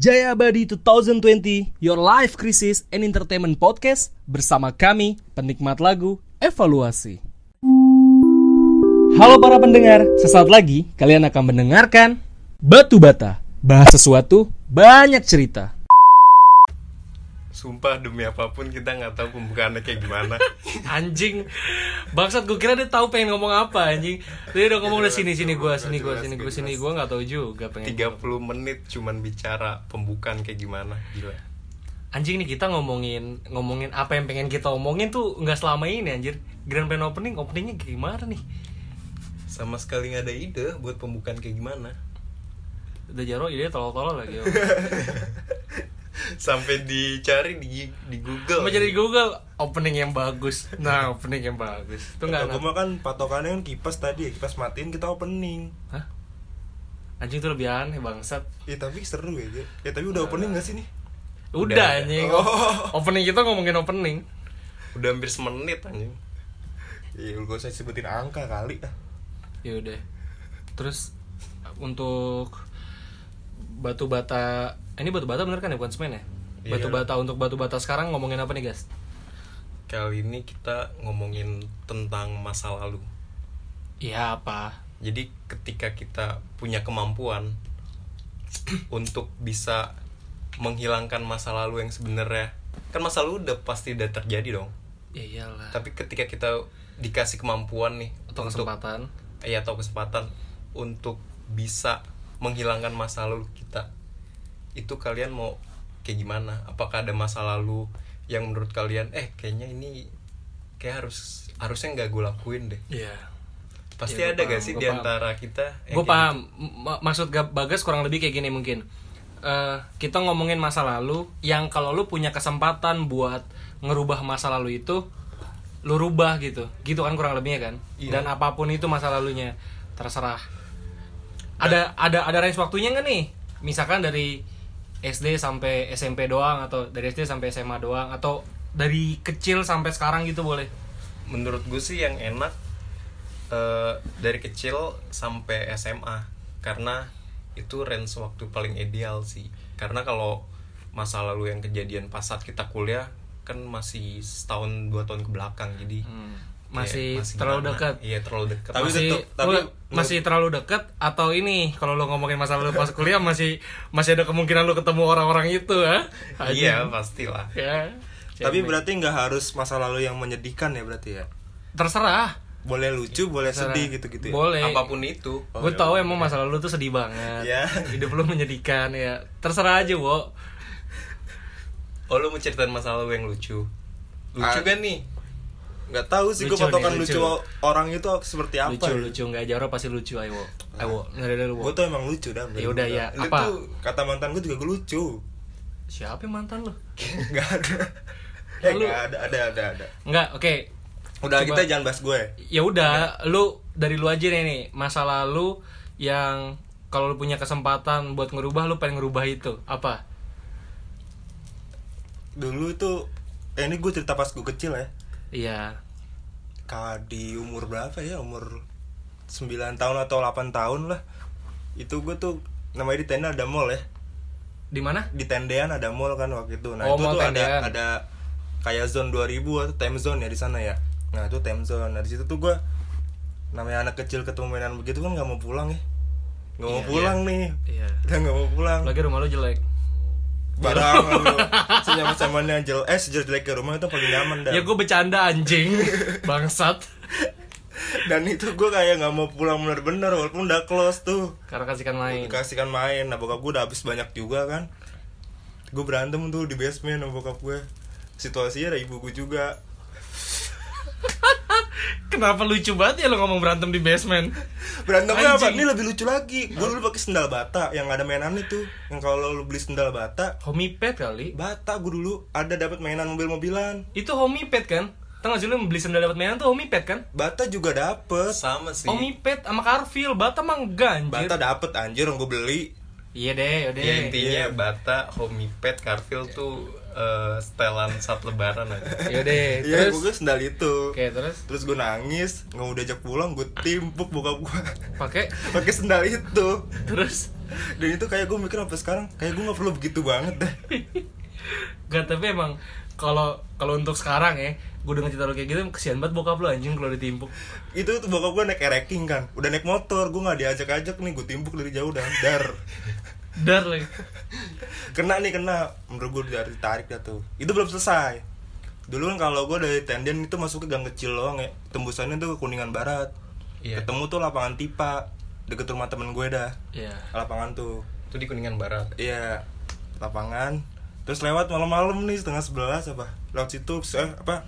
Jaya Abadi 2020, Your Life Crisis and Entertainment Podcast bersama kami, penikmat lagu Evaluasi. Halo para pendengar, sesaat lagi kalian akan mendengarkan Batu Bata, bahas sesuatu, banyak cerita. Sumpah demi apa pun kita nggak tahu pembukaannya kayak gimana. Anjing Bangsat gue kira dia tahu pengen ngomong apa anjing Dia udah ngomong udah sini sini gue sini gue sini gue sini gue nggak tahu juga pengen 30 menit cuman bicara pembukaan kayak gimana gila. Anjing nih kita ngomongin ngomongin apa yang pengen kita omongin tuh nggak selama ini anjir Grand Plan opening openingnya kayak gimana nih Sama sekali nggak ada ide buat pembukaan kayak gimana. Udah jaro ide tolol-tolol lagi. Sampai dicari di di Google. Sama jadi Google opening yang bagus Nah opening yang bagus Itu nggak Gue mah kan patokannya kan kipas tadi ya, kipas matiin kita opening. Hah? Anjing tuh lebih aneh bangsat Ya tapi seru ya, ya tapi udah opening gak sih nih? Udah, Udah. anjing Oh. Opening kita ngomongin opening Udah hampir semenit anjing. Iya, gue saya sebutin angka kali ah. ya udah terus untuk batu bata ini batu bata bener kan ya bukan semen ya Iya. batu bata untuk batu bata sekarang ngomongin apa nih guys Kali ini kita ngomongin tentang masa lalu. iya apa Jadi ketika kita punya kemampuan untuk bisa menghilangkan masa lalu yang sebenarnya kan masa lalu udah pasti udah terjadi dong. ya iyalah Tapi ketika kita dikasih kemampuan nih atau untuk kesempatan ya atau kesempatan untuk bisa menghilangkan masa lalu kita itu kalian mau kayak gimana? Apakah ada masa lalu yang menurut kalian eh kayaknya ini kayak harus harusnya nggak gue lakuin deh. Iya. Pasti Ya, ada paham, gak sih gua di paham. antara kita yang gue kayak paham. Gitu? Maksud Ga- bagas kurang lebih kayak gini mungkin. Eh, kita ngomongin masa lalu yang kalau lu punya kesempatan buat ngerubah masa lalu itu lu rubah gitu. Gitu kan kurang lebihnya kan? Iya. dan apa pun itu masa lalunya terserah. Ada ada ada range waktunya nggak nih? Misalkan dari SD sampai SMP doang atau dari SD sampai SMA doang atau dari kecil sampai sekarang gitu boleh? Menurut gue sih yang enak eh, dari kecil sampai SMA karena itu range waktu paling ideal sih. Karena kalau masa lalu yang kejadian pas saat kita kuliah kan masih setahun dua tahun ke belakang. Jadi Hmm, kayak masih terlalu dekat. iya terlalu dekat Tapi masih tetep- tapi lu- masih terlalu dekat atau ini kalau lo ngomongin masa lalu pas kuliah masih masih ada kemungkinan lo ketemu orang-orang itu ha? iya Anjing. pastilah ya Tapi berarti nggak harus masa lalu yang menyedihkan ya berarti ya. terserah Boleh lucu, boleh Terserah. sedih gitu-gitu ya. boleh apa pun itu Oh, gue ya tahu udah. emang masa lalu tuh sedih banget Ya. hidup lo menyedihkan ya terserah aja wo oh lu mau ceritain masa lalu yang lucu lucu Ah. kan nih Nggak tahu sih gue patokan lucu. lucu. orang itu seperti apa. lucu ya. lucu nggak jaro pasti lucu ayo wo ayo nggak ada lu Gue tuh emang lucu dah. Ya udah, ya. Lu Apa? tuh kata mantan gue juga gue lucu. siapa yang mantan lo Gak ada. Eh, Lu- nggak ada, ada, ada, ada. nggak oke Udah Coba- kita jangan bahas gue. ya udah lu dari lu aja nih, nih masa lalu yang kalau lu punya kesempatan buat ngerubah lu pengen ngerubah itu apa Dulu tuh, eh ini gue cerita pas gue kecil ya. Iya Kak di umur berapa ya? Umur 9 tahun atau 8 tahun lah. Itu gue tuh namanya di tenda ada mall ya. di mana Di tendean ada mall kan waktu itu. Nah, Oh, itu mall tuh tendean. ada ada kayak zone 2000 atau time zone ya di sana ya. Nah, itu time zone. Nah, di situ tuh gue namanya anak kecil ketemu mainan begitu kan nggak mau pulang ya. Nggak mau Iya. pulang nih. iya Udah nggak mau pulang. lagi rumah lu jelek Barangan lu. Senyaman-senyamannya jel eh sejelek ke rumah itu paling nyaman dah. ya gue bercanda anjing bangsat Dan itu gue kayak nggak mau pulang bener-bener walaupun udah close tuh. karena kasihkan main Dikasihkan main. Nah bokap gue udah habis banyak juga kan. Gue berantem tuh di basement sama bokap gue. Situasinya ada ibu gue juga. Kenapa lucu banget ya lo ngomong berantem di basement Berantemnya apa? Anjing. Ini lebih lucu lagi. Gue dulu pakai sendal bata yang ada mainan itu. Yang kalau lu beli sendal bata, homipet kali bata gue dulu ada dapat mainan mobil-mobilan. itu homipet kan Tahu gak sih lu beli sendal dapat mainan tuh homipet kan Bata juga dapet. sama sih homipet sama Carfil bata mah enggak anjir Bata dapet anjir yang gue beli. iya deh yaudah ya intinya Iya. bata homipet carfil tuh eh, setelan saat lebaran aja. Yaudah, Iya, terus? gue sendal itu. Oke, terus? Terus gue nangis, nggak mau diajak pulang, gue timpuk bokap gue pakai? Pakai sendal itu. terus? Dan itu kayak gue mikir sampai sekarang, kayak gue nggak perlu begitu banget deh. Gak tapi emang kalau kalau untuk sekarang ya gue dengan cerita lu kayak gitu kesian banget bokap lu anjing kalau ditimpuk. Itu tuh bokap gue naik ereking kan, udah naik motor, gue nggak diajak-ajak nih, gue timpuk dari jauh dan dar. Dar lagi kena nih kena, menurut gue dari tarik dah tuh. Itu belum selesai. Dulu kan kalau gue dari Tenden itu masuk ke gang kecil doang ya, tembusannya tuh ke Kuningan Barat. Iya. Ketemu tuh lapangan Tipa deket rumah temen gue dah. ya Lapangan tuh. itu di kuningan barat Iya, lapangan. Terus lewat malam-malam nih setengah sebelas apa? Lewat situ, eh, apa?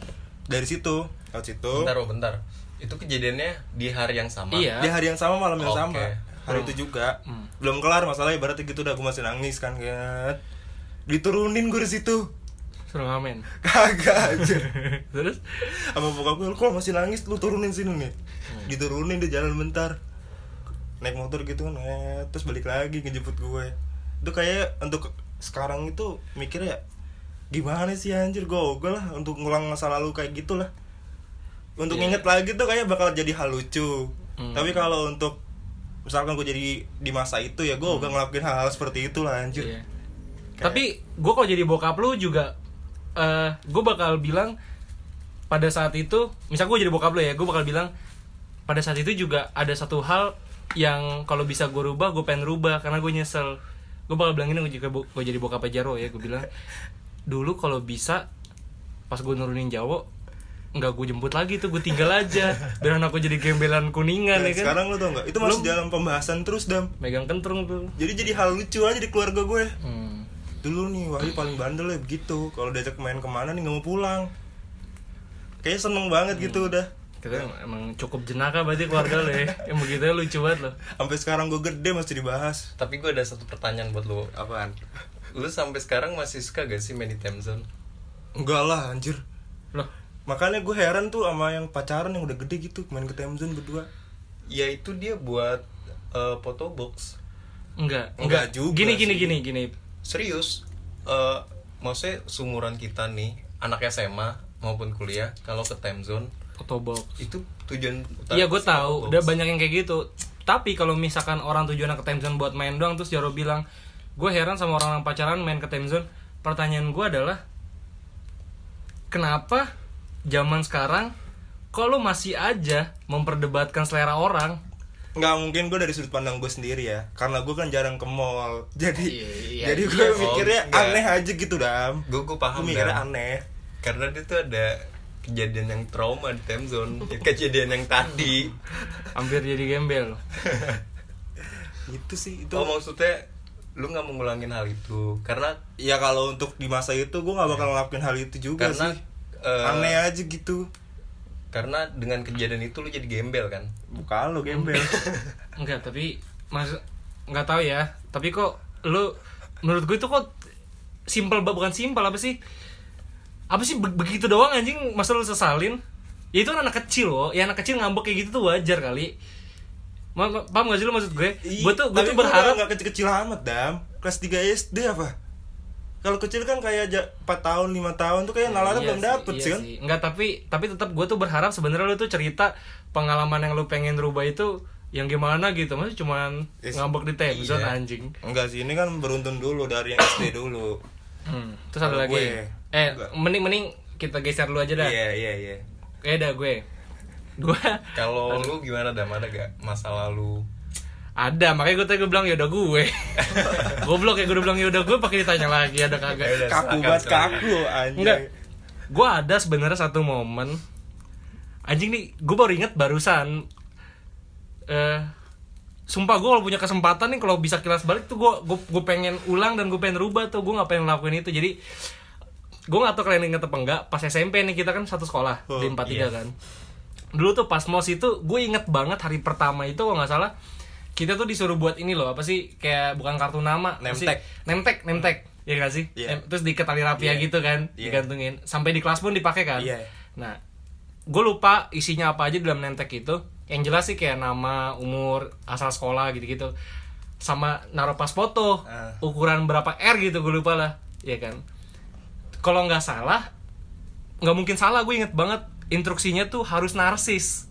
Dari situ, lewat situ. bentar oh bentar itu kejadiannya di hari yang sama Iya. Di hari yang sama, malam yang Oke. sama. Hari itu juga. Belum kelar masalahnya berarti gitu udah gue masih nangis kan kayak diturunin gue di situ. suruh ngamen Kagak aja. terus Sama bokap gue, kok masih nangis lu turunin sini nih. Diturunin dia jalan bentar. Naik motor gitu kan, eh, terus balik lagi ngejemput gue. Itu kayak untuk sekarang itu mikirnya gimana sih anjir gue lah untuk ngulang masa lalu kayak gitulah. Untuk Iya. nginget lagi tuh kayak bakal jadi hal lucu. Hmm. Tapi kalau untuk misalkan gue jadi di masa itu ya gue Hmm. udah ngelakuin hal-hal seperti itu lah anjir. Iya. Tapi gue kalau jadi bokap lu juga eh gue bakal bilang pada saat itu, misal gue jadi bokap lu ya, gue bakal bilang pada saat itu juga ada satu hal yang kalau bisa gue rubah, gue pengen rubah karena gue nyesel. Gue bakal bilang ini jika gue jadi bokap Jaro ya, gue bilang dulu kalau bisa pas gue nurunin Jawa nggak gue jemput lagi tuh gue tinggal aja biar gue jadi gembelan kuningan Dan ya kan sekarang lu tau nggak? Itu masih Belum. dalam pembahasan terus dam. megang kentrung tuh Jadi jadi hal lucu aja di keluarga gue. hmm. Dulu nih Wahyu paling bandel ya begitu. Kalau diajak main ke mana nih nggak mau pulang. Kayaknya seneng banget gitu udah. kita emang cukup jenaka berarti keluarga lo ya yang begitu lucu banget loh Sampai sekarang gue gede masih dibahas. tapi gue ada satu pertanyaan buat lo Apaan? lu sampai sekarang masih suka gak sih main di Enggak lah anjir. loh Makanya gue heran tuh sama yang pacaran yang udah gede gitu main ke time zone berdua. ya itu dia buat eh, foto box. Enggak. Enggak juga gini gini sih. gini gini. Serius eh maksudnya sumuran kita nih anak SMA maupun kuliah kalau ke time zone foto box. itu tujuan utama iya gue tahu. box. udah banyak yang kayak gitu. Tapi kalau misalkan orang tujuan ke time zone buat main doang terus Jaro bilang gue heran sama orang yang pacaran main ke time zone. Pertanyaan gue adalah kenapa zaman sekarang kok lu masih aja memperdebatkan selera orang? Nggak mungkin gue dari sudut pandang gue sendiri ya. Karena gue kan jarang ke mall. Jadi Iya, iya, jadi iya gue mikirnya Oh, enggak. aneh aja gitu dam. Gue gue paham Gue mikirnya Dan. aneh. Karena dia tuh ada kejadian yang trauma di time zone. Ya, kejadian yang tadi. Hampir jadi gembel. Itu sih itu. Oh maksudnya lu nggak mau ngulangin hal itu? Karena Ya kalau untuk di masa itu gue gak bakal ngelakuin hal itu juga karena sih eh, Aneh aja gitu. karena dengan kejadian itu lu jadi gembel kan? Buka lo gembel. Enggak tapi mas nggak tahu ya. Tapi kok lu menurut gue itu kok simpel bukan simpel apa sih? Apa sih be- begitu doang anjing masa lu sesalin? Ya itu kan anak kecil loh ya anak kecil ngambek kayak gitu tuh wajar kali. Ma- ma- paham gak sih lu maksud gue? Gue tuh gue tuh berharap gak kecil-kecil amat dam. Kelas 3 SD apa? Kalau kecil kan kayak aja 4 tahun, 5 tahun tuh kayak nalarnya Iya belum dapet iya sih kan sih. Enggak tapi tapi tetap gue tuh berharap sebenarnya lu tuh cerita pengalaman yang lu pengen rubah itu yang gimana gitu maksudnya cuman Is- ngambek di Tebzone iya. anjing Enggak sih, ini kan beruntun dulu dari yang SD dulu Hmm, terus ada lagi. gue, eh, enggak. mending mending kita geser dulu aja dah. Iya, iya, iya Eh dah gue. Gue kalau lu gimana dam ada gak masa lalu ada, makanya gue tadi gue bilang ya udah gue. Goblok ya gue udah bilang ya udah gue pakai ditanya lagi ada kagak. Ya Kaku banget, kaku anjay Enggak. Gue ada sebenarnya satu momen anjing nih, gue baru inget barusan eh sumpah gue kalau punya kesempatan nih kalau bisa kilas balik tuh gue gue pengen ulang dan gue pengen rubah tuh gue nggak pengen ngelakuin itu jadi gue nggak tahu kalian inget apa enggak pas SMP nih kita kan satu sekolah Oh, di empat iya. kan dulu tuh pas mos itu gue inget banget hari pertama itu kalau nggak salah kita tuh disuruh buat ini loh apa sih kayak bukan kartu nama? Nemtek. nemtek nemtek ya gak sih Iya. Em- terus diikat tali rapia Iya. gitu kan Iya. digantungin sampai di kelas pun dipakai kan Iya. nah gue lupa isinya apa aja dalam nemtek itu yang jelas sih kayak nama umur asal sekolah gitu gitu sama naruh pas foto Ah. ukuran berapa R gitu gue lupa lah ya kan kalau nggak salah nggak mungkin salah gue inget banget instruksinya tuh harus narsis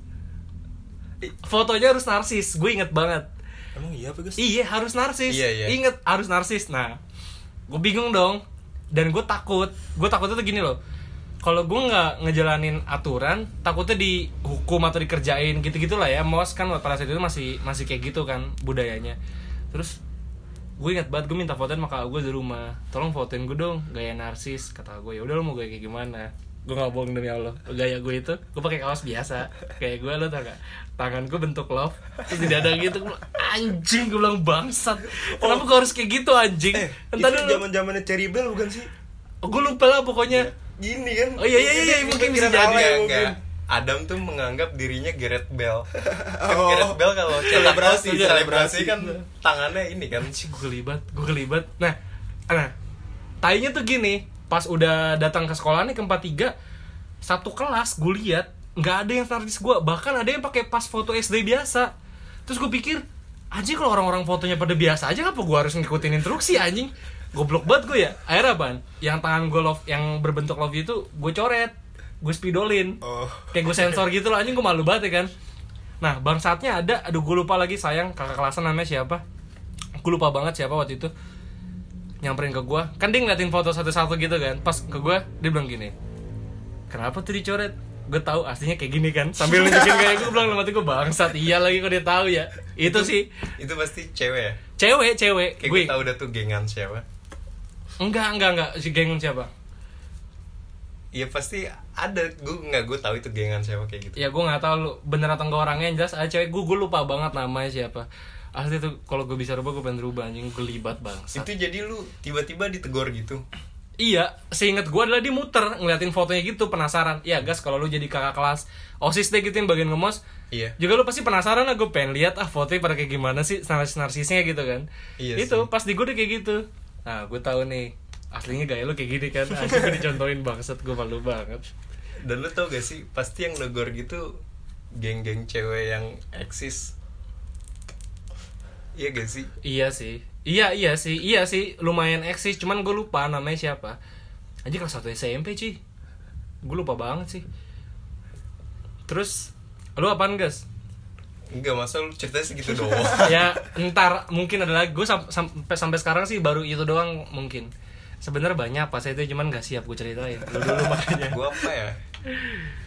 fotonya harus narsis gue inget banget. Emang iya apa guys? iya harus narsis. Iya, iya. inget harus narsis. Nah gue bingung dong. Dan gue takut. Gue takutnya tuh gini loh. Kalau gue nggak ngejalanin aturan takutnya dihukum atau dikerjain gitu gitulah ya. Mos kan pada saat itu masih masih kayak gitu kan budayanya. Terus gue ingat banget gue minta fotoin sama kakak gue di rumah. Tolong fotoin gue dong gaya narsis kata gue ya udah lo mau gaya kayak gimana gue nggak bohong demi allah gaya gue itu gue pakai kaos biasa kayak gue lo tau gak tangan gue bentuk love terus di dada gitu gue anjing gue bilang bangsat kenapa gue harus kayak gitu anjing Eh, entar itu dulu zaman zamannya Cherry Bell bukan sih? gue lupa lah pokoknya Gini kan? Oh, iya, iya, iya, Dia mungkin bisa pikiran jadi. Enggak, mungkin. Adam tuh menganggap dirinya Gareth Bell. Kan Oh. Gareth Bell kalau Selebrasi, selebrasi kan tangannya ini kan. anjing gue kelibat gue kelibat nah nah tainya tuh gini pas udah datang ke sekolah nih ke 43 satu kelas gue lihat nggak ada yang narsis gue bahkan ada yang pakai pas foto SD biasa. Terus gue pikir anjing kalau orang-orang fotonya pada biasa aja ngapa gue harus ngikutin instruksi anjing? Goblok banget gue ya. Akhirnya apaan? Yang tangan gue love yang berbentuk love itu gue coret gue spidolin. Oh. kayak gue sensor gitu loh anjing gue malu banget ya kan? Nah bangsatnya ada. Aduh gue lupa lagi sayang kakak kelasan namanya siapa? Gue lupa banget siapa waktu itu nyamperin ke gue kan dia ngeliatin foto satu-satu gitu kan. Pas ke gue dia bilang gini kenapa tuh dicoret? Gue tahu aslinya kayak gini kan. Sambil nunjukin kayak gue bilang mati gue bangsat. Iya lagi kok dia tahu ya. Itu sih. Itu pasti cewek ya. cewek cewek. Kayak gue tahu udah tuh gengan siapa. enggak enggak enggak. Si geng siapa? Iya pasti ada. Gue nggak gue tahu itu gengan siapa kayak gitu. ya gue nggak tahu lu bener atau enggak orangnya yang jelas ada cewek. Gue gue lupa banget namanya siapa asli tuh kalau gue bisa rubah gue pengen rubah anjing gelibat bangsat Itu jadi lu tiba-tiba ditegur gitu. Iya, seingat gue adalah dia muter ngeliatin fotonya gitu penasaran. Iya gas kalau lu jadi kakak kelas osis deh gitu yang bagian ngemos. Iya. Juga lu pasti penasaran lah gue pengen lihat ah fotonya pada kayak gimana sih narsis narsisnya gitu kan. Iya Itu sih. pas di gue udah kayak gitu. Nah gue tahu nih aslinya gaya lu kayak gini kan. Anjing gue dicontohin bangsat gue malu banget. Dan lu tau gak sih pasti yang negor gitu geng-geng cewek yang eksis. Iya gak sih? Iya sih. Iya iya sih, iya sih lumayan eksis, cuman gue lupa namanya siapa. Aja kelas 1 SMP cuy. Gue lupa banget sih. Terus lu apaan guys? Enggak masa lu ceritanya segitu doang. ya ntar mungkin ada lagi gue sampai sampai sekarang sih baru itu doang mungkin sebenarnya banyak pas itu cuman gak siap gue ceritain dulu dulu makanya gua apa ya?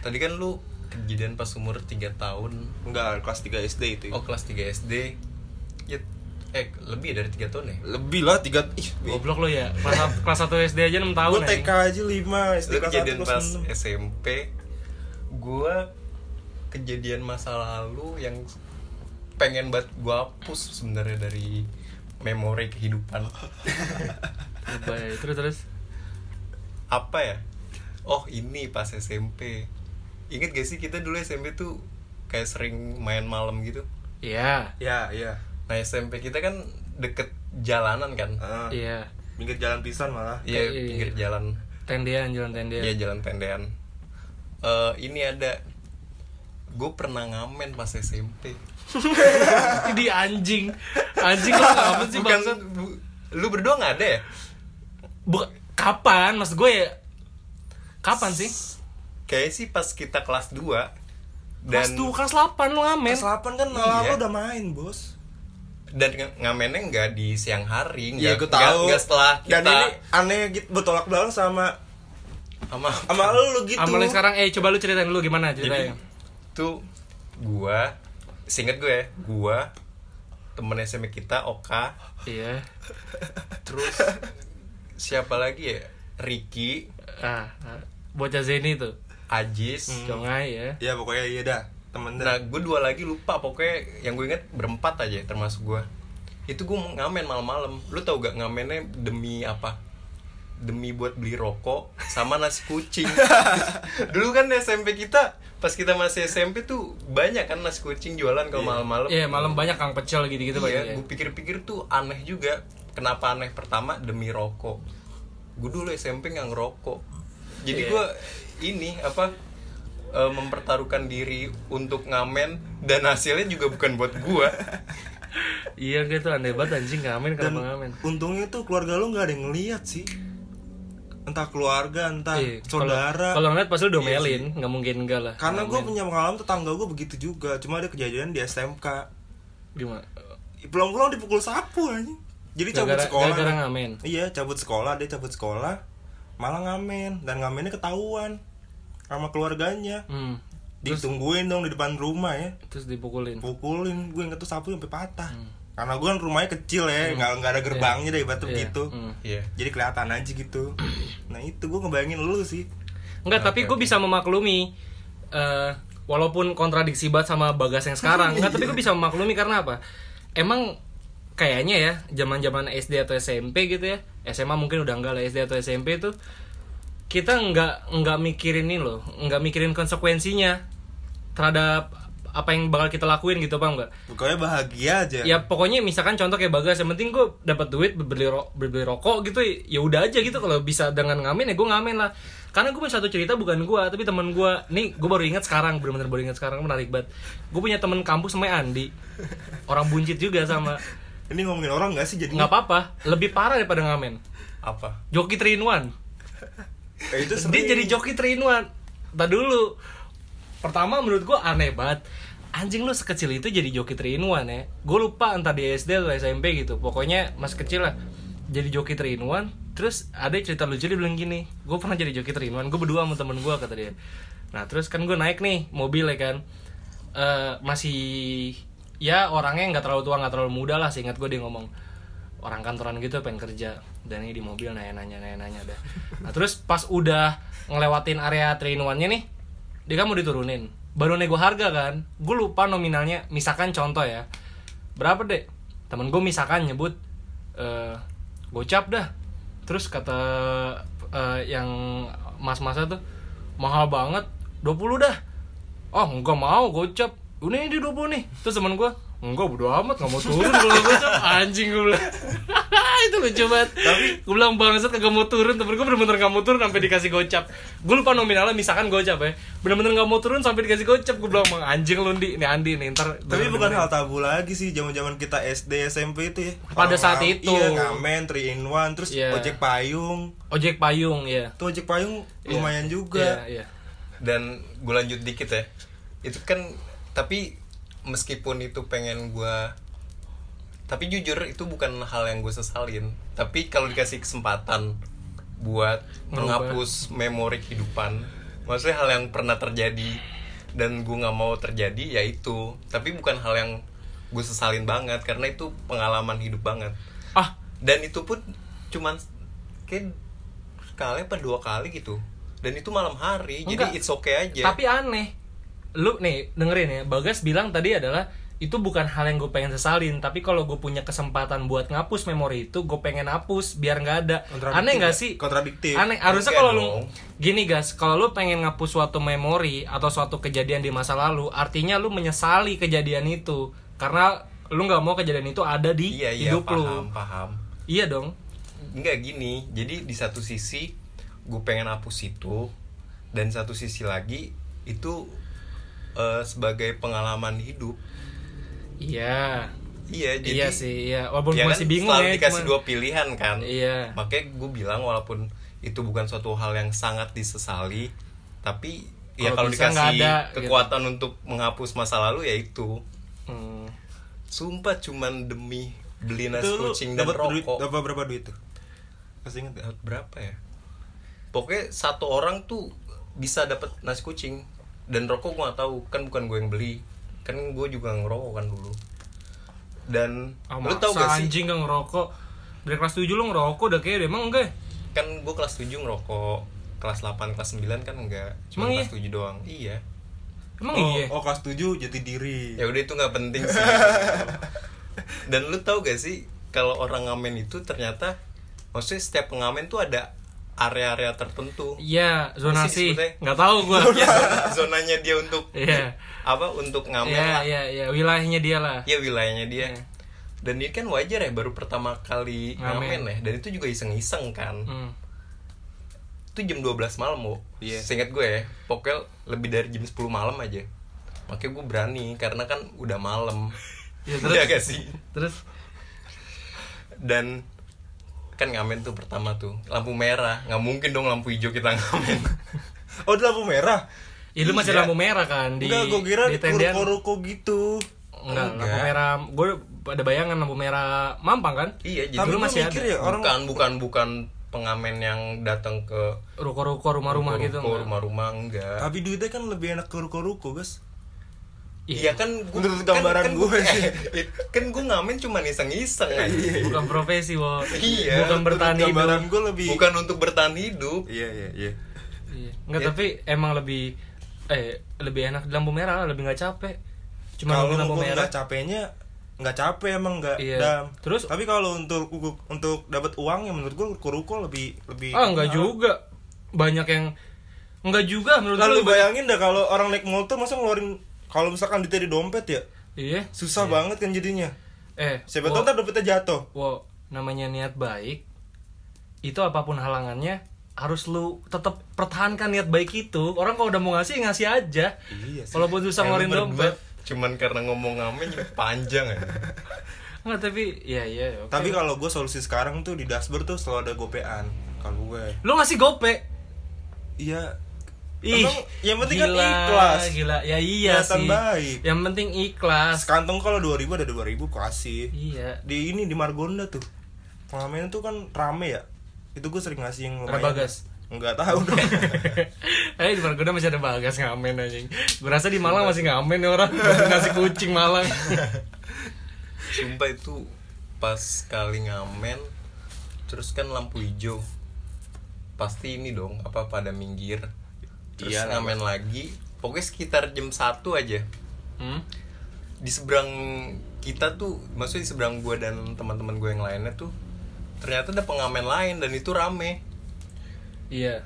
Tadi kan lu kejadian pas umur 3 tahun. Enggak, kelas 3 SD itu. Oh kelas 3 SD. Ya eh lebih dari 3 tahun ya? Lebih lah 3 ih. goblok lo ya kelas kelas satu SD aja 6 tahun Gue TK aja 5, SD kelas 1 kejadian kelas pas 6. SMP. Gua kejadian masa lalu yang pengen banget gua hapus sebenarnya dari memori kehidupan. Baik, terus terus apa ya oh ini pas SMP inget gak sih kita dulu SMP tuh kayak sering main malam gitu iya Ya, iya. Nah SMP kita kan deket jalanan kan? Ah, iya. Pinggir jalan pisan malah. iya Kayak- pinggir jalan. Tendean jalan tendean. Iya jalan tendean. Eh ini ada. Gue pernah ngamen pas SMP di anjing. Anjing lo apa sih bukan bu- lu berdua nggak ada ya? Bukan- kapan? Mas gue ya kapan sih? Kayak sih pas kita kelas 2 kelas dan tuh kelas 8 lu ngamen. Kelas 8 kan Iya. lalu udah main, Bos. Dan ng- ngamennya nggak di siang hari Iya, nggak gue nggak- tahu. nggak setelah kita Dan ini aneh gitu bertolak belakang sama sama sama lu gitu. Amalin sekarang eh coba lu ceritain dulu gimana jadi ceritanya tuh gua singkat gue ya gua temen SMP kita Oka. Iya. Terus siapa lagi ya? Ricky. Ah, ah, bocah Zeni tuh. Ajis. Congai ya. Ya pokoknya iya dah. Temen nah gue dua lagi lupa pokoknya yang gue inget berempat aja termasuk gua itu gue ngamen malam-malam lu tau gak ngamennya demi apa demi buat beli rokok sama nasi kucing dulu kan di SMP kita pas kita masih SMP tuh banyak kan nasi kucing jualan kalau malam-malam iya malam banyak kang pecel gitu-gitu iya, banyak ya. gue pikir-pikir tuh aneh juga. Kenapa aneh? Pertama demi rokok. Gue dulu SMP nggak ngerokok. Jadi Iya. gue ini apa eh, mempertaruhkan diri untuk ngamen dan hasilnya juga bukan buat gue. iya gitu aneh banget anjing ngamen Dan kenapa ngamen untungnya tuh keluarga lu nggak ada yang ngeliat sih. entah keluarga entah Iya, kalau- saudara Kalau ngeliat pasti lu Iya domelin, nggak mungkin enggak lah. karena gue punya pengalaman tetangga gue begitu juga cuma ada kejadian di SMK gimana? pulang-pulang dipukul sapu aja jadi cabut Gara-gara- sekolah gara-gara ngamen. iya cabut sekolah dia cabut sekolah malah ngamen dan ngamennya ketahuan sama keluarganya Hmm. ditungguin dong di depan rumah ya Terus dipukulin. pukulin gue inget tuh sapu sampai patah karena gue kan rumahnya kecil ya nggak nggak ada gerbangnya deh batu Iya. gitu Hmm. Iya. jadi kelihatan aja gitu nah itu gue ngebayangin lu sih Enggak, tapi gue bisa memaklumi eh walaupun kontradiksi banget sama Bagas yang sekarang. Enggak, tapi gue bisa memaklumi karena apa? Emang kayaknya ya zaman-zaman SD atau SMP gitu ya. SMA mungkin udah enggak lah SD atau SMP tuh kita nggak nggak mikirin ini loh, nggak mikirin konsekuensinya terhadap apa yang bakal kita lakuin gitu paham nggak? pokoknya bahagia aja. Ya pokoknya misalkan contoh kayak bagas yang penting gue dapat duit beli ro beli rokok gitu ya udah aja gitu. Kalau bisa dengan ngamen ya gue ngamen lah. Karena gue punya satu cerita bukan gue tapi teman gue nih gue baru ingat sekarang bener-bener baru ingat sekarang menarik banget. Gue punya teman kampus namanya Andi. Orang buncit juga sama. Ini ngomongin orang nggak sih jadi nggak apa-apa lebih parah daripada ngamen. Apa? joki 3 in 1 Eh, itu dia sering. jadi joki 3 in 1 Tadi dulu. Pertama menurut gue aneh banget. Anjing lu sekecil itu jadi joki 3 in 1 ya. Gue lupa entah di SD atau SMP gitu. Pokoknya masih kecil lah. Jadi joki 3 in 1 terus ada cerita lucu dia bilang gini. Gue pernah jadi joki 3 in 1 gue berdua sama temen gue kata dia. Nah terus kan gue naik nih mobil ya kan. Eh, masih ya orangnya nggak terlalu tua nggak terlalu muda lah seingat gue dia ngomong. Orang kantoran gitu pengen kerja dan ini di mobil nanya nanya nanya nanya dah. Nah terus pas udah ngelewatin area train one nya nih dia kan mau diturunin. Baru nego harga kan. Gue lupa nominalnya. Misalkan contoh ya. Berapa deh temen gue misalkan nyebut eh gocap dah. Terus kata eh, yang mas-masa tuh mahal banget 20 dah. Oh enggak mau gocap. Ini 20 nih. Terus temen gue enggak bodo amat gak mau turun kalau gocap. Anjing gue itu lucu banget. Tapi gue bilang bangsat kagak mau turun. Temen gue bener-bener gak mau turun sampai dikasih gocap. Gue lupa nominalnya misalkan gocap ya. Bener-bener gak mau turun sampai dikasih gocap. Gue bilang "Bang, anjing lu Ndi. Nih Andi nih ntar tapi bukan bener-bener." hal tabu lagi sih zaman zaman kita SD SMP itu ya. Pada Orang saat ngam- itu. iya ngamen 3 in 1 terus Iya. ojek payung. Ojek payung ya tuh ojek payung Iya. lumayan juga. Iya iya. Dan gue lanjut dikit ya. Itu kan tapi meskipun itu pengen gue tapi jujur itu bukan hal yang gue sesalin. Tapi kalau dikasih kesempatan buat menghapus memori kehidupan maksudnya hal yang pernah terjadi dan gue nggak mau terjadi ya itu. Tapi bukan hal yang gue sesalin banget karena itu pengalaman hidup banget. Ah. Dan itu pun cuman kayak sekali apa dua kali gitu. Dan itu malam hari Enggak. jadi it's okay aja. Tapi aneh. Lu nih dengerin ya, Bagas bilang tadi adalah itu bukan hal yang gue pengen sesalin, tapi kalau gue punya kesempatan buat ngapus memori itu, gue pengen hapus biar nggak ada. Aneh nggak ya? sih? Kontradiktif. Aneh. Harusnya kalau lu gini gas, kalau lu pengen ngapus suatu memori atau suatu kejadian di masa lalu, artinya lu menyesali kejadian itu karena lu nggak mau kejadian itu ada di iya iya hidup paham lu. paham Iya dong. nggak gini jadi di satu sisi gue pengen hapus itu dan satu sisi lagi itu eh, sebagai pengalaman hidup Iya. iya jadi iya sih, iya. Walaupun ya masih kan bingung selalu ya. dikasih cuman- dua pilihan kan Iya. makanya gue bilang walaupun itu bukan suatu hal yang sangat disesali tapi ya Kalau dikasih ada, gitu. kekuatan untuk menghapus masa lalu ya itu Hmm. sumpah cuman demi beli nasi itu lu kucing dan dapat rokok dapat berapa duit tuh masih inget gak? dapat berapa ya pokoknya satu orang tuh bisa dapat nasi kucing dan rokok gue nggak tahu kan bukan gue yang beli kan gue juga ngerokok kan dulu. Dan Ah, lu tau gak sih? anjing gak ngerokok. Dari kelas 7 lu ngerokok udah kayak emang enggak? Kan gue kelas 7 ngerokok. Kelas 8 kelas 9 kan enggak. Cuma kelas 7 doang. Iya. Emang oh, iya? oh kelas 7 jati diri. Ya udah itu nggak penting sih. Dan lu tau gak sih kalau orang ngamen itu ternyata maksudnya setiap pengamen tuh ada area-area tertentu. Iya zonasi sih. disebutnya? nggak tahu gua. Ya zona- zonanya dia untuk iya. apa untuk ngamen iya lah. iya iya. Wilayahnya dia lah. Ya wilayahnya dia. Iya. dan ini kan wajar ya baru pertama kali Ngamen. ngamen ya. Dan itu juga iseng-iseng kan. Hmm. itu jam 12 malam mau Iya. seingat gue ya pokoknya lebih dari jam 10 malam aja. Makanya gue berani karena kan udah malam. Ya, terus? Iya gak sih? Terus? Dan kan ngamen tuh pertama tuh lampu merah nggak mungkin dong lampu hijau kita ngamen Oh, di lampu merah. Ya lu masih Iya. lampu merah kan di Enggak, gue kira di tendean. ruko-ruko gitu. Enggak, lampu Enggak. merah. Gue ada bayangan lampu merah Mampang kan? iya jadi Tapi lu masih mikir ada. ya orang bukan bukan bukan pengamen yang datang ke Ruko-ruko rumah-rumah gitu. ruko, enggak? rumah-rumah enggak tapi duitnya kan lebih enak ke ruko-ruko, guys. Iya kan gua, Menurut gambaran gue sih. eh, kan gue ngamen cuma iseng-iseng aja. Bukan profesi, wo. Iya, Bukan bertahan hidup. Gambaran gue lebih Bukan untuk bertahan hidup. Iya, iya, iya. Iya. Enggak, Ya. tapi emang lebih eh lebih enak di lampu merah, lebih nggak capek. Cuma Kalau lampu merah. nggak capeknya nggak capek emang nggak Iya. dam. Terus? tapi kalau untuk untuk, untuk dapat uang ya menurut gue ruko-ruko lebih lebih Ah, enggak juga. Banyak yang enggak juga menurut lu. bayangin dah kalau orang naik motor masa ngeluarin kalau misalkan ditarik dompet ya Iya. susah banget kan jadinya. Eh, Siapa tahu ntar dompetnya jatuh. wo, namanya niat baik. Itu apa pun halangannya harus lu tetap pertahankan niat baik itu. Orang kalau udah mau ngasih ngasih aja. Iya sih. Walaupun susah lu ngeluarin dompet. Cuman karena ngomong ngamen panjang ya. Enggak, tapi ya iya oke. Tapi kalau gue solusi sekarang tuh di dashboard tuh selalu ada gopean. Kalau gue, lu ngasih gope. iya. Ih, Emang yang penting kan gila, ikhlas. Gila, ya iya Kelihatan sih. baik. Yang penting ikhlas. Sekantong kalau 2000 ada 2000 kasih. Iya. Di ini di Margonda tuh. Pengamen tuh kan rame ya. Itu gue sering ngasih yang lumayan. Bagas? Enggak tahu dong. Eh di Margonda masih ada bagas ngamen anjing. Gue rasa di Malang masih ngamen orang ngasih kucing Malang. Sumpah itu pas kali ngamen terus kan lampu hijau. Pasti ini dong apa pada minggir. Terus Iya ngamen lagi. Pokoknya sekitar jam 1 aja. Hmm? Di seberang kita tuh, maksudnya di seberang gua dan teman-teman gue yang lainnya tuh ternyata ada pengamen lain dan itu rame. Iya.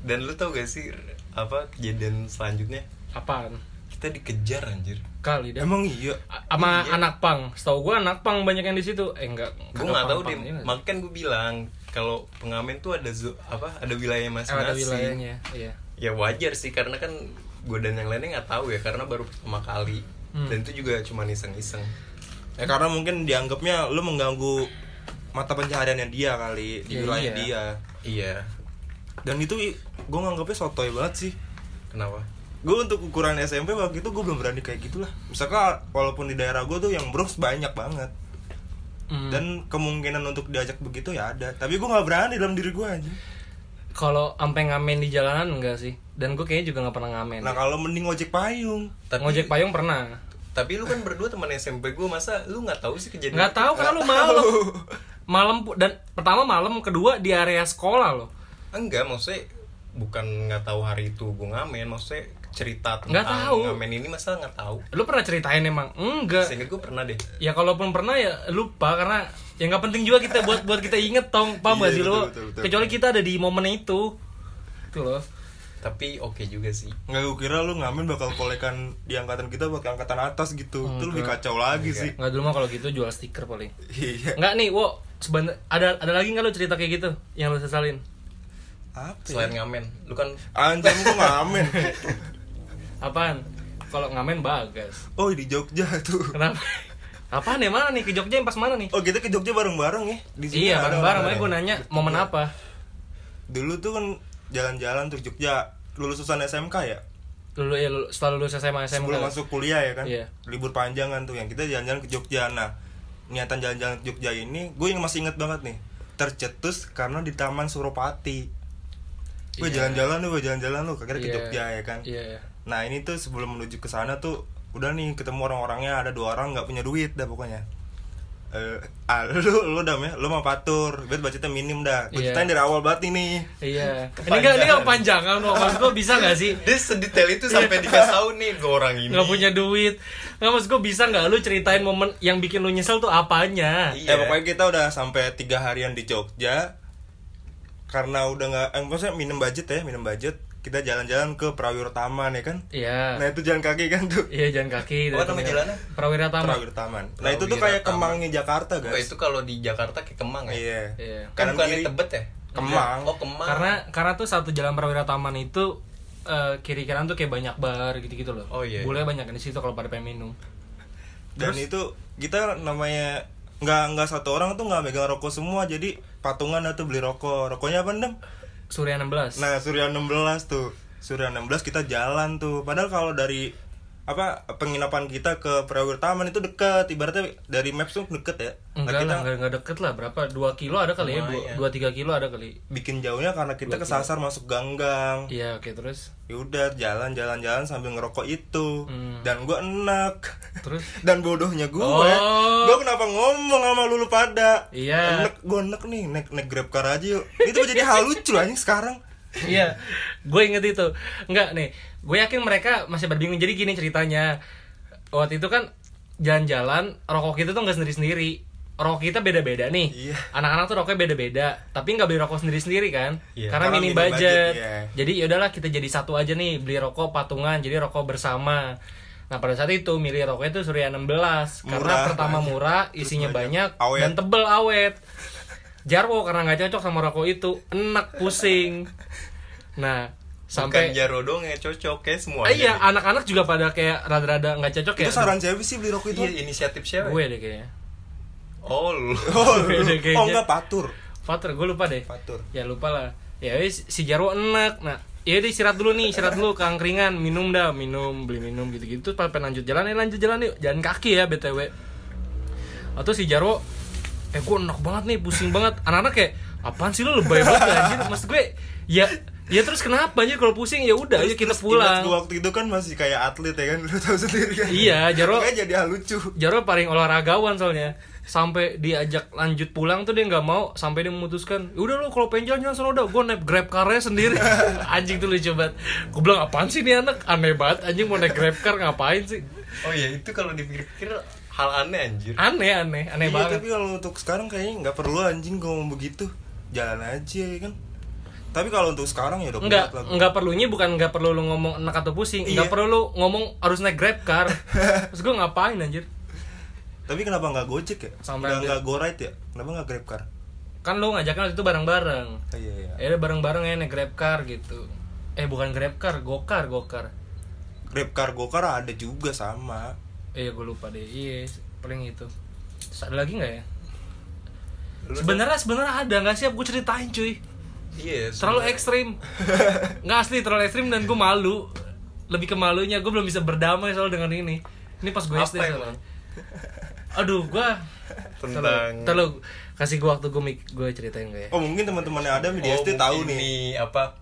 Dan lu tau gak sih apa kejadian selanjutnya? Apaan? Kita dikejar anjir. Kali dah. Emang iya. Sama Iya. anak pang. Setahu gue anak pang banyak yang di situ. Eh enggak. gue nggak tahu deh iya makanya gue bilang kalau pengamen tuh ada zo- apa ada wilayah Eh, masing-masing ada wilayahnya. Iya. Ya wajar sih karena kan gue dan yang lainnya nggak tahu ya karena baru pertama kali Hmm. dan itu juga cuma iseng-iseng Ya karena mungkin dianggapnya lu mengganggu mata pencahariannya dia kali di Ya, wilayah iya. dia. iya Dan itu gue nganggapnya sotoy banget sih. kenapa Gue untuk ukuran SMP waktu itu gue belum berani kayak gitulah. Misalkan walaupun di daerah gue tuh yang bros banyak banget. Hmm. Dan kemungkinan untuk diajak begitu ya ada. Tapi gue nggak berani dalam diri gue aja. Kalau sampai ngamen di jalanan enggak sih. Dan gue kayaknya juga nggak pernah ngamen. Nah kalau mending ojek payung. tapi Ngojek payung pernah. tapi lu kan berdua teman SMP gue masa lu nggak tahu sih kejadian Nggak tahu karena lu malam. Malam dan pertama malam, kedua di area sekolah loh. enggak maksudnya bukan nggak tahu hari itu gue ngamen maksudnya cerita Nggak tentang tahu. ngamen ini masa nggak tahu Lu pernah ceritain emang? Enggak. seinget gue pernah deh Ya kalaupun pernah ya lupa karena ya nggak penting juga kita buat buat kita inget tong paham Iya, gak sih betul, lo kecuali kita ada di momen itu itu loh tapi oke juga sih Nggak gue kira lu ngamen bakal kolekan di angkatan kita buat angkatan atas gitu. Itu lebih kacau lagi sih. nggak dulu mah kalau gitu jual stiker paling Iya. nggak nih wo sebentar ada ada lagi nggak lo cerita kayak gitu yang lo sesalin Apa? ya? selain ngamen lu kan Anjing gue ngamen. apaan kalau ngamen bagas Oh di Jogja tuh. kenapa apaan ya mana nih ke Jogja yang pas mana nih Oh kita ke Jogja bareng-bareng ya. Di sini iya bareng-bareng makanya gue bareng. nanya momen apa Dulu tuh kan jalan-jalan tuh Jogja lulusan SMK ya. dulu ya lulu- setelah lulus SMA SMA Sebelum masuk kuliah ya kan. Iya. Libur panjang kan tuh yang kita jalan-jalan ke Jogja. Nah, niatan jalan-jalan ke Jogja ini gue yang masih inget banget nih. Tercetus karena di Taman Suropati. Gue Iya. jalan-jalan nih, gue jalan-jalan lu akhirnya ke Iya. Jogja ya kan. iya Nah ini tuh sebelum menuju ke sana tuh udah nih ketemu orang-orangnya ada dua orang nggak punya duit dah pokoknya. Eh, ah, lu lu dam ya, lu mau patur, bet budgetnya minim dah. Gue Iya. ceritain dari awal banget ini. iya ini nggak ini nggak panjangan loh maksud gue bisa nggak sih dia sedetail itu sampai dikasih tahu nih dua orang ini nggak punya duit nggak maksud gue bisa nggak lu ceritain momen yang bikin lu nyesel tuh apanya Iya. Ya pokoknya kita udah sampai tiga harian di Jogja karena udah nggak, eh, maksudnya minum budget ya, minum budget. Kita jalan-jalan ke Prawiro Taman ya kan. iya Nah itu jalan kaki kan tuh. iya jalan kaki Apa dari nama jalannya? Prawira Tama Prawiro Taman. Nah itu tuh Prawiro kayak Taman. Kemangnya Jakarta Oh, guys. itu kalau di Jakarta kayak Kemang ya Iya. Iya. kan Kanan bukan kiri. Tebet ya Kemang. oh Kemang karena karena tuh satu jalan Prawira Taman itu eh, kiri kanan tuh kayak banyak bar gitu-gitu loh Oh, iya. boleh banyak di situ kalau pada pengen minum Dan itu kita namanya nggak nggak satu orang tuh nggak megang rokok semua jadi patungan atau beli rokok rokoknya apa ndem Surya 16 nah Surya 16 tuh. Surya 16 kita jalan tuh. Padahal kalau dari apa penginapan kita ke Prawogo Taman itu deket. Ibaratnya dari maps tuh deket ya. Nah, enggak kita lah enggak, enggak deket lah. Berapa? 2 kilo ada kali ya? Lumayan. 2 3 kilo ada kali. Bikin jauhnya karena kita kesasar masuk gang-gang. Iya oke terus? Ya udah jalan jalan jalan sambil ngerokok itu. Hmm. dan gue enak. Terus? Dan bodohnya gue Oh. gue kenapa ngomong sama lulu pada? Iya. enak gue enak nih. Naik naik grab car aja yuk. Itu jadi hal lucu anjing sekarang. Iya, gue inget itu. Enggak nih, gue yakin mereka masih berbingung. Jadi gini ceritanya, waktu itu kan jalan-jalan, rokok kita tuh nggak sendiri-sendiri. Rokok kita beda-beda nih. Iya. Anak-anak tuh rokoknya beda-beda, tapi nggak beli rokok sendiri-sendiri kan? Iya. Karena Karena minim budget. budget, iya. Jadi ya udahlah kita jadi satu aja nih, beli rokok patungan, jadi rokok bersama. Nah pada saat itu milih rokoknya itu Surya 16 karena Murah, pertama banyak. murah, isinya banyak. banyak, Awet. dan tebel awet. Jarwo karena nggak cocok sama rokok itu, enak pusing. Nah, sampai sampai Jaro dong ya cocok kayak semua Ah, iya, anak-anak juga pada kayak rada-rada nggak cocok ya. itu saran siapa sih beli rokok itu iya inisiatif siapa gue deh kayaknya. oh lu oh, deh kayaknya. oh enggak patur Fatur, gue lupa deh. patur Ya lupa lah. Ya wis, si Jarwo enak. Nah, ya udah istirahat dulu nih, istirahat dulu keangkringan, minum dah, minum, beli minum gitu-gitu. Terus pengen lanjut jalan, ya lanjut jalan yuk, jalan kaki ya BTW. Atau si Jarwo eh gue enak banget nih, pusing banget. Anak-anak kayak apaan sih lu lebay banget anjir. Maksud gue ya ya terus kenapa? Anjir kalau pusing ya udah ayo kita Terus image gua pulang. waktu itu kan masih kayak atlet ya kan lu tahu sendiri kan? Iya, Jarwo Makanya jadi hal lucu. Jarwo paling olahragawan soalnya. Sampai diajak lanjut pulang tuh dia nggak mau sampai dia memutuskan "Ya udah lo kalau pengen jalan jalan sana udah gue naik grab carnya sendiri. Anjing tuh lucu banget. Gue bilang apaan sih nih anak? Aneh banget anjing mau naik grab car ngapain sih? Oh iya itu kalau dipikir hal aneh anjir. Aneh aneh aneh Iya, banget. tapi kalau untuk sekarang kayaknya nggak perlu anjing ngomong begitu. Jalan aja ya kan tapi kalau untuk sekarang ya udah lah. enggak perlunya bukan enggak perlu lu ngomong enak atau pusing, Iya. enggak perlu lu ngomong harus naik Grab car. Terus gue ngapain anjir? tapi kenapa nggak gojek ya Sampai nggak nggak go ride ya kenapa nggak grab car Kan lu ngajaknya waktu itu bareng-bareng. Ah, iya iya Ya bareng-bareng ya naik Grab car gitu. Eh bukan Grab car, Gokar, Gokar. grab car go car ada juga sama Eh gue lupa deh. Iya, paling itu. Terus ada lagi nggak ya? Sebenarnya sebenarnya ada nggak sih? Gue ceritain cuy. Iya Terlalu sebenarnya- ekstrim. Nggak asli terlalu ekstrim dan gue malu. Lebih ke malunya gue belum bisa berdamai soal dengan ini. Ini pas gue SD soalnya. Aduh, gue tentang Terlalu kasih gue waktu gue gue ceritain gak ya? oh mungkin teman-temannya Adam di Oh, SD tahu nih apa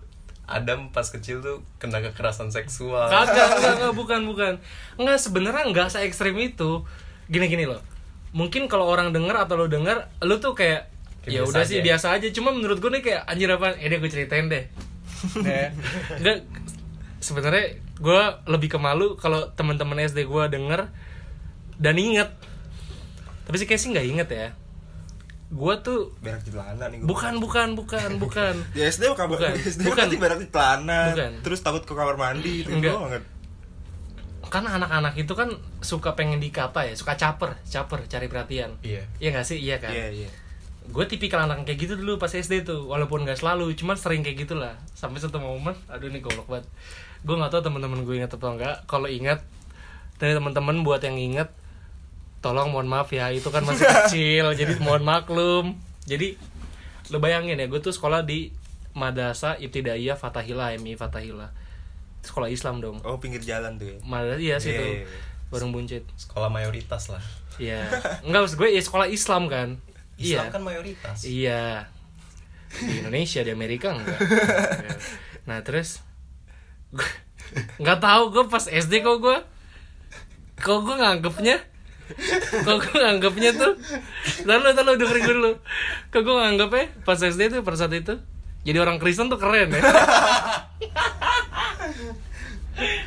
Adam pas kecil tuh kena kekerasan seksual Kagak, enggak, enggak, bukan, bukan. Enggak, sebenarnya enggak se ekstrim itu. Gini-gini loh. Mungkin kalau orang denger atau lo denger, lo tuh Kayak ya udah sih aja. biasa aja. Cuma menurut gue nih kayak anjir apa? Eh deh gue ceritain deh. Ya. Enggak sebenarnya gue lebih ke malu kalau teman-teman SD gue denger dan inget. Tapi sih kayak sih nggak inget ya. Gue tuh berak di celana nih gua. bukan, bukan, bukan, bukan. di SD kabar Bukan. di SD Bukan. berak di Bukan. terus takut ke kamar mandi itu Enggak. doang kan kan anak-anak itu kan suka pengen dikata ya suka caper caper cari perhatian iya iya gak sih iya kan iya iya gue tipikal anak kayak gitu dulu pas SD tuh walaupun gak selalu cuman sering kayak gitulah. Sampai satu momen aduh ini goblok banget. Gue nggak tahu teman-teman gue ingat atau enggak kalau ingat dari teman-teman buat yang ingat tolong mohon maaf ya itu kan masih kecil jadi mohon maklum. Jadi lu bayangin ya gue tuh sekolah di Madrasah Ibtidaiyah Fatahillah MI Fatahillah. Sekolah Islam dong. Oh pinggir jalan tuh ya? Madrasah iya Iya, iya, iya. Warung Buncit. Sekolah mayoritas lah. Iya. Enggak maksud gue ya sekolah Islam kan Islam Iya kan mayoritas. Iya. Di Indonesia, di Amerika enggak. Iya. Nah terus Nggak tahu gue pas SD kok gue Kok gue nganggepnya Kok gue nganggepnya tuh Ntar lu, ntar lu dengerin gue dulu. Kok gue nganggepnya pas SD tuh pada saat itu Jadi orang Kristen tuh keren ya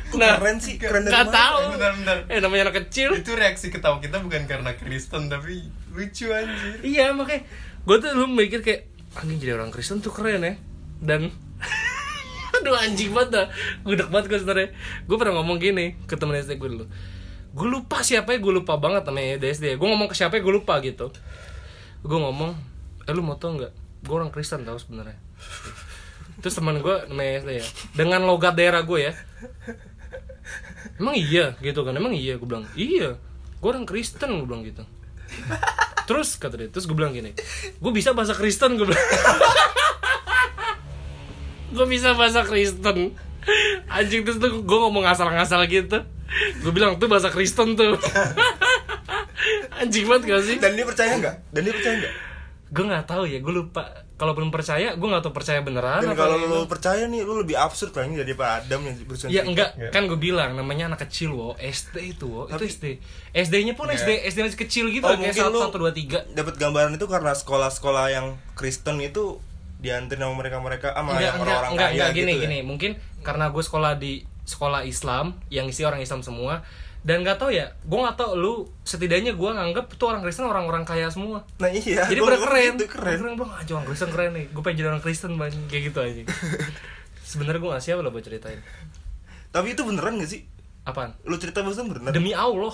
Kok keren sih? Keren dari Nggak mana? tahu. Bentar, bentar. Eh namanya anak kecil. Itu reaksi ketawa kita bukan karena Kristen tapi lucu anjir. Iya makanya gue tuh dulu mikir kayak anjing jadi orang Kristen tuh keren ya. Dan aduh anjing banget dah. Gudeg banget gue sebenernya gue pernah ngomong gini ke temen SD gue dulu. Gue lupa siapa ya gue lupa banget namanya di SD gue ngomong ke siapa ya gue lupa gitu. Gue ngomong eh lu mau tau nggak? Gue orang Kristen tau sebenarnya terus teman gue namanya SD ya? Dengan logat daerah gue ya. Emang iya gitu kan? Emang iya gue bilang iya gue orang Kristen gue bilang gitu. Terus kata dia terus gue bilang gini gue bisa bahasa Kristen gue bilang. Gue bisa bahasa Kristen. Anjing terus tuh gue ngomong ngasal-ngasal gitu. Gue bilang tuh bahasa Kristen tuh. Anjing banget gak sih? Dan dia percaya nggak? Dan dia percaya nggak? gue nggak tahu ya gue lupa kalau belum percaya gue nggak tahu percaya beneran Dan kalau lu percaya nih, lu lebih absurd kayaknya daripada Adam yang berusaha Ya enggak, kan gue bilang namanya anak kecil wo, SD itu wo, Tapi- itu SD. SD-nya pun Ya. SD, SD masih kecil gitu, Oh, kayak satu, satu, dua, tiga. dapat gambaran itu karena sekolah-sekolah yang Kristen itu dianterin sama mereka-mereka sama yang enggak, orang-orang enggak, kaya enggak gini, gitu ya. gini. Mungkin karena gue sekolah di sekolah Islam, yang isi orang Islam semua, dan nggak tahu ya, gue nggak tahu lu setidaknya gue nganggap itu orang Kristen orang-orang kaya semua. Nah iya, Jadi gua pada keren, gitu, keren. keren bang, aja orang Kristen keren nih. Gue pengen jadi orang Kristen bang, kayak gitu aja. Sebenarnya gue gak siap lo buat ceritain. Tapi itu beneran gak sih? Apaan? Lu cerita barusan beneran? Demi Allah.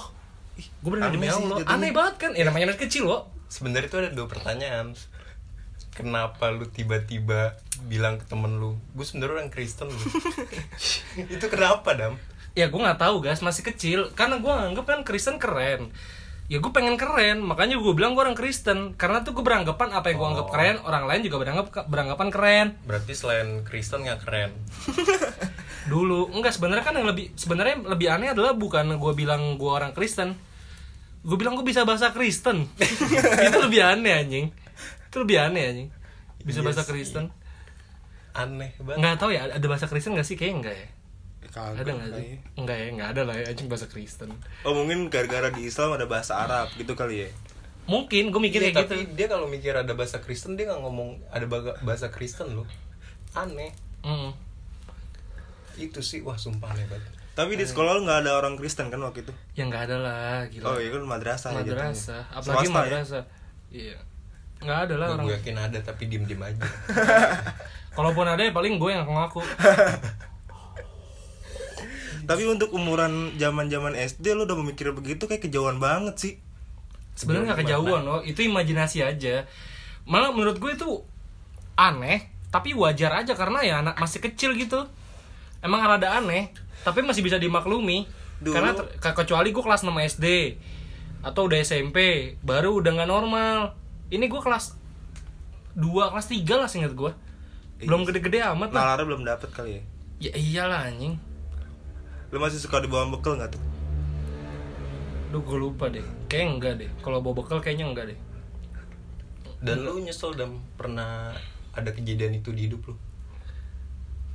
Gue berani aneh demi sih Allah. jatuhnya. Aneh banget kan? Ya namanya anak kecil loh. sebenarnya itu ada dua pertanyaan kenapa lu tiba-tiba bilang ke temen lu gue sebenarnya orang Kristen lu itu kenapa dam ya gue nggak tahu guys masih kecil. Karena gue anggap kan Kristen keren. Ya gue pengen keren. Makanya gue bilang gue orang Kristen. Karena tuh gue beranggapan apa yang gue anggap Oh. keren orang lain juga beranggap beranggapan keren. Berarti selain Kristen nggak keren. Dulu. Enggak sebenarnya kan yang lebih sebenarnya lebih aneh adalah bukan gue bilang gue orang Kristen. Gue bilang gue bisa bahasa Kristen. Itu lebih aneh anjing. Itu lebih aneh anjing. Bisa Iya bahasa. Kristen. Aneh banget. Nggak tahu ya ada bahasa Kristen nggak sih? Kayaknya enggak ya Kagak ada nggak sih? enggak ya. Enggak ada lah ya anjing bahasa Kristen. Oh mungkin gara-gara di Islam ada bahasa Arab gitu kali ya? Mungkin gue mikir Iya, kayak gitu. tapi dia kalau mikir ada bahasa Kristen dia nggak ngomong ada bahasa Kristen loh. Aneh. Mm. itu sih wah sumpah aneh banget. Tapi di sekolah lu gak ada orang Kristen kan waktu itu? ya nggak ada lah gila. Oh iya kan madrasah ya jatuhnya. madrasah apalagi Swasta ya? madrasah. Iya. Nggak ada lah orang. gue yakin ada tapi diem diem aja. Kalaupun ada ya paling gue yang ngaku Tapi untuk umuran zaman-zaman SD lu udah memikir begitu kayak kejauhan banget sih. sebenarnya nggak kejauhan loh itu imajinasi aja. Malah menurut gue itu aneh tapi wajar aja karena ya anak masih kecil gitu. Emang rada aneh tapi masih bisa dimaklumi. Dulu- karena kecuali gue kelas 6 SD atau udah SMP baru udah nggak normal. Ini gue kelas 2 kelas 3 lah seinget gue. Belum gede-gede amat lah. Nalarnya belum dapet kali ya. ya iyalah anjing Lu masih suka dibawa bekal gak tuh? Duh gue lupa deh. Kayaknya enggak deh. Kalau bawa bekal kayaknya enggak deh. Dan lu nyesel dan pernah ada kejadian itu di hidup lu?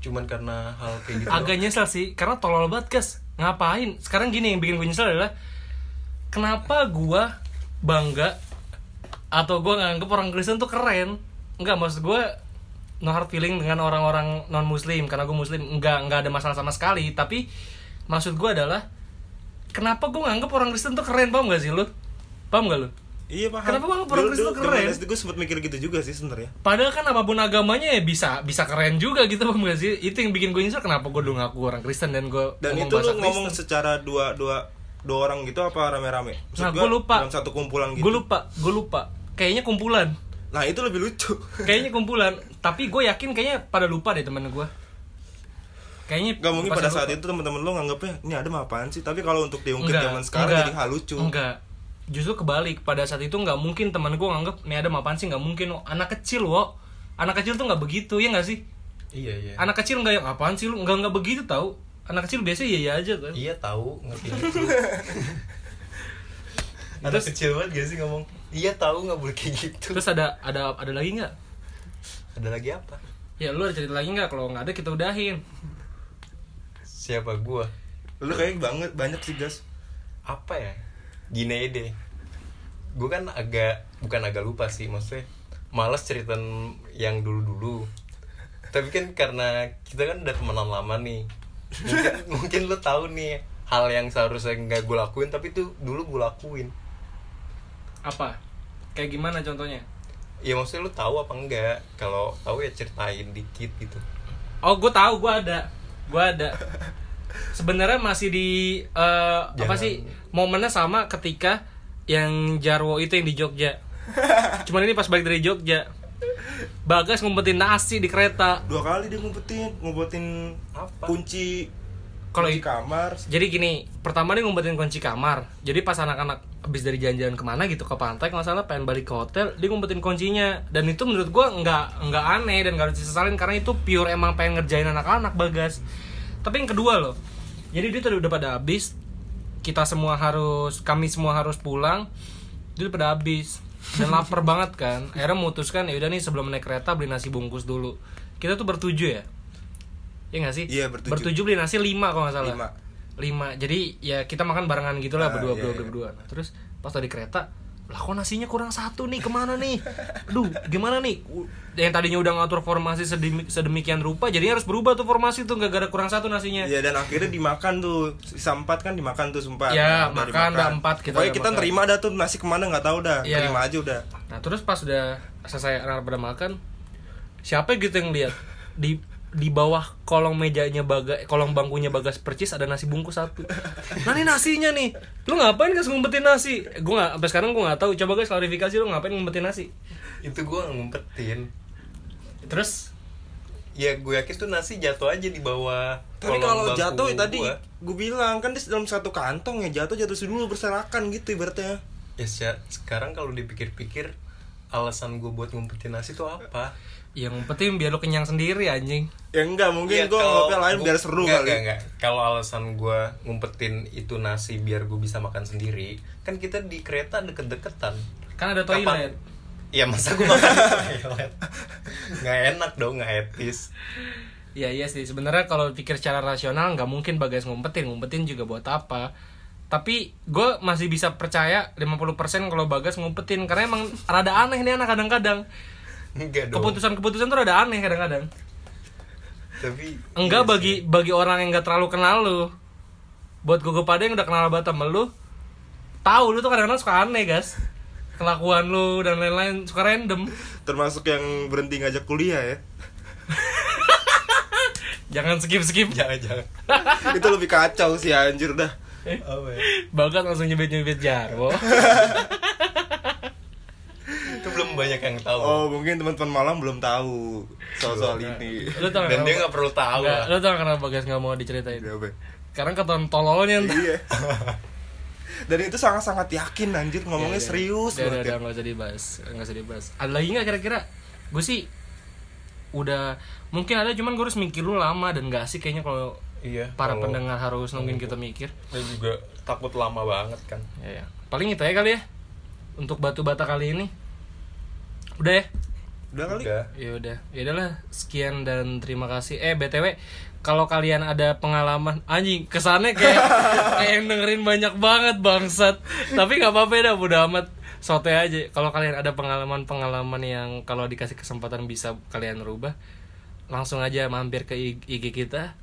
Cuman karena hal kayak gitu Agak nyesel sih. Karena tolol banget guys Ngapain? Sekarang gini yang bikin gue nyesel adalah Kenapa gue bangga Atau gue nganggep orang Kristen tuh keren? Enggak maksud gue No hard feeling dengan orang-orang non muslim Karena gue muslim Enggak, enggak ada masalah sama sekali. Tapi Maksud gue adalah Kenapa gue nganggep orang Kristen tuh keren Paham gak sih lu? Paham gak lu? Iya paham. Kenapa bang orang Kristen tuh keren? SD gue sempet mikir gitu juga sih sebenarnya. Padahal kan apa pun agamanya ya bisa bisa keren juga gitu bang gak sih? Itu yang bikin gue nyesel kenapa gue dulu ngaku orang Kristen dan gue Dan ngomong itu bahasa ngomong secara dua dua dua orang gitu apa rame-rame? Maksud Nah, gua gua lupa. Dalam satu kumpulan gitu. Gue lupa, gue lupa. Kayaknya kumpulan, Nah itu lebih lucu. kayaknya kumpulan. Tapi gue yakin kayaknya pada lupa deh temen gue. Kayaknya Gak mungkin pada saat lupa. itu teman-teman lo nganggapnya ini ada apaan sih? Tapi kalau untuk diungkit zaman sekarang enggak, jadi hal lucu. Enggak. Justru kebalik. Pada saat itu nggak mungkin teman gue nganggap nih ada apaan sih? Nggak mungkin. Anak kecil wo. Anak kecil tuh nggak begitu ya nggak sih? Iya iya. Anak kecil nggak yang apaan sih lu? Nggak nggak begitu tahu anak kecil biasa iya iya aja kan iya tahu ngerti anak kecil banget gak sih ngomong? Iya tahu nggak boleh kayak gitu. Terus ada ada ada lagi nggak? Ada lagi apa? Ya lu ada cerita lagi nggak? Kalau nggak ada kita udahin. Siapa? Gua. Lu kayak banget banyak sih gas. apa ya? Gini deh. Gue kan agak bukan agak lupa sih maksudnya males cerita yang dulu-dulu. Tapi kan karena kita kan udah temenan lama nih. Mungkin mungkin lo tahu nih hal yang seharusnya nggak gue lakuin tapi tuh dulu gue lakuin. Apa? Kayak gimana contohnya? ya maksudnya lo tahu apa enggak? Kalau tahu ya ceritain dikit gitu. Oh, gue tahu, gue ada, gue ada. Sebenarnya masih di eh, apa Jangan. sih momennya sama ketika yang Jarwo itu yang di Jogja. Cuman ini pas balik dari Jogja. Bagas ngumpetin nasi di kereta. Dua kali dia ngumpetin, ngumpetin Apa? kunci kalau di kamar. jadi gini pertama nih ngumpetin kunci kamar. Jadi pas anak-anak habis dari jalan-jalan ke mana gitu ke pantai kalau salah pengen balik ke hotel dia ngumpetin kuncinya. Dan itu menurut gua nggak nggak aneh dan gak harus disesalin karena itu pure emang pengen ngerjain anak-anak bagas. Tapi yang kedua loh jadi dia tuh udah pada habis kita semua harus kami semua harus pulang dia udah pada habis. Dan lapar banget kan akhirnya memutuskan ya udah nih sebelum naik kereta beli nasi bungkus dulu. Kita tuh bertujuh ya Iya gak sih? Iya, bertujuh. Bertujuh beli nasi lima kalau nggak salah Lima. lima jadi ya kita makan barengan gitu lah Ah, berdua iya, berdua iya. berdua Nah, terus pas tadi kereta lah kok nasinya kurang satu nih ke mana nih aduh gimana nih yang tadinya udah ngatur formasi sedemi- sedemikian rupa jadi harus berubah tuh formasi tuh gak gara kurang satu nasinya Iya dan akhirnya dimakan tuh sisa empat kan dimakan tuh sempat. Iya, Udah makan, dimakan. dah empat, kita Pokoknya udah kita makan. terima dah tuh nasi ke mana nggak tahu dah. Iya. Terima aja udah. nah terus pas udah selesai anak pada makan siapa gitu yang lihat di di bawah kolong mejanya baga kolong bangkunya bagas percis ada nasi bungkus satu. Nah ini nasinya nih. Lu ngapain guys ngumpetin nasi? Gue nggak sampai sekarang gue nggak tahu. Coba guys klarifikasi lu ngapain ngumpetin nasi? Itu gua ngumpetin. Terus? Ya gue yakin tuh nasi jatuh aja di bawah Tapi kalau jatuh tadi gua. gue bilang kan di dalam satu kantong ya jatuh jatuh dulu berserakan gitu ibaratnya. ya sekarang kalau dipikir-pikir alasan gue buat ngumpetin nasi tuh apa yang penting biar lu kenyang sendiri anjing Ya enggak mungkin Ya, gue ngopi lain biar seru enggak, kali. enggak, enggak. Kalau alasan gue ngumpetin itu nasi biar gue bisa makan sendiri, kan kita di kereta deket-deketan. kan ada Kapan- toilet Iya masa gue makan toilet? Nggak enak dong, nggak etis. Iya iya sih sebenarnya kalau pikir secara rasional nggak mungkin bagas ngumpetin ngumpetin juga buat apa tapi gue masih bisa percaya 50% kalau bagas ngumpetin karena emang rada aneh nih anak kadang-kadang. Keputusan-keputusan tuh rada aneh kadang-kadang. Tapi enggak iya bagi bagi orang yang nggak terlalu kenal lu. Buat gue pada yang udah kenal banget sama lu tahu lu tuh kadang-kadang suka aneh guys kelakuan lu dan lain-lain suka random. Termasuk yang berhenti ngajak kuliah ya. jangan skip skip jangan jangan. Itu lebih kacau sih anjir dah. Apa ya? bagas langsung nyebit nyebit jarwo belum banyak yang tahu. Oh mungkin teman-teman malam belum tahu soal soal ini. lu tau Dan kenapa- dia nggak perlu tahu. Nggak, lah. lu tau kenapa Bagas nggak mau diceritain? Iya, Be. Karena keton tololnya. Iya. Dan itu sangat-sangat yakin anjir ngomongnya serius Udah, udah, banget. udah, ya. nggak usah dibahas, nggak usah dibahas. Ada lagi nggak kira-kira? Gue sih udah mungkin ada cuman gue harus mikir dulu lama dan gak asik kayaknya kalau Iya. para kalau- pendengar harus nungguin kita mikir. Dan juga takut lama banget kan. Ya, ya. Paling itu ya kali ya untuk batu bata kali ini. Udah ya? Udah kali. Udah. Ya udah, ya udahlah. Sekian dan terima kasih. Eh btw, kalau kalian ada pengalaman anjing kesannya kayak kayak yang dengerin banyak banget bangsat. Tapi nggak apa-apa dah, udah amat sote aja. Kalau kalian ada pengalaman-pengalaman yang kalau dikasih kesempatan bisa kalian rubah, langsung aja mampir ke IG kita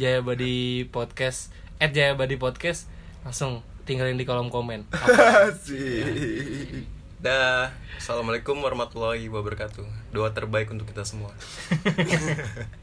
Jaya Badi Podcast, at Jaya Badi Podcast, langsung tinggalin di kolom komen. Asik. Dah. Assalamualaikum warahmatullahi wabarakatuh. Doa terbaik untuk kita semua.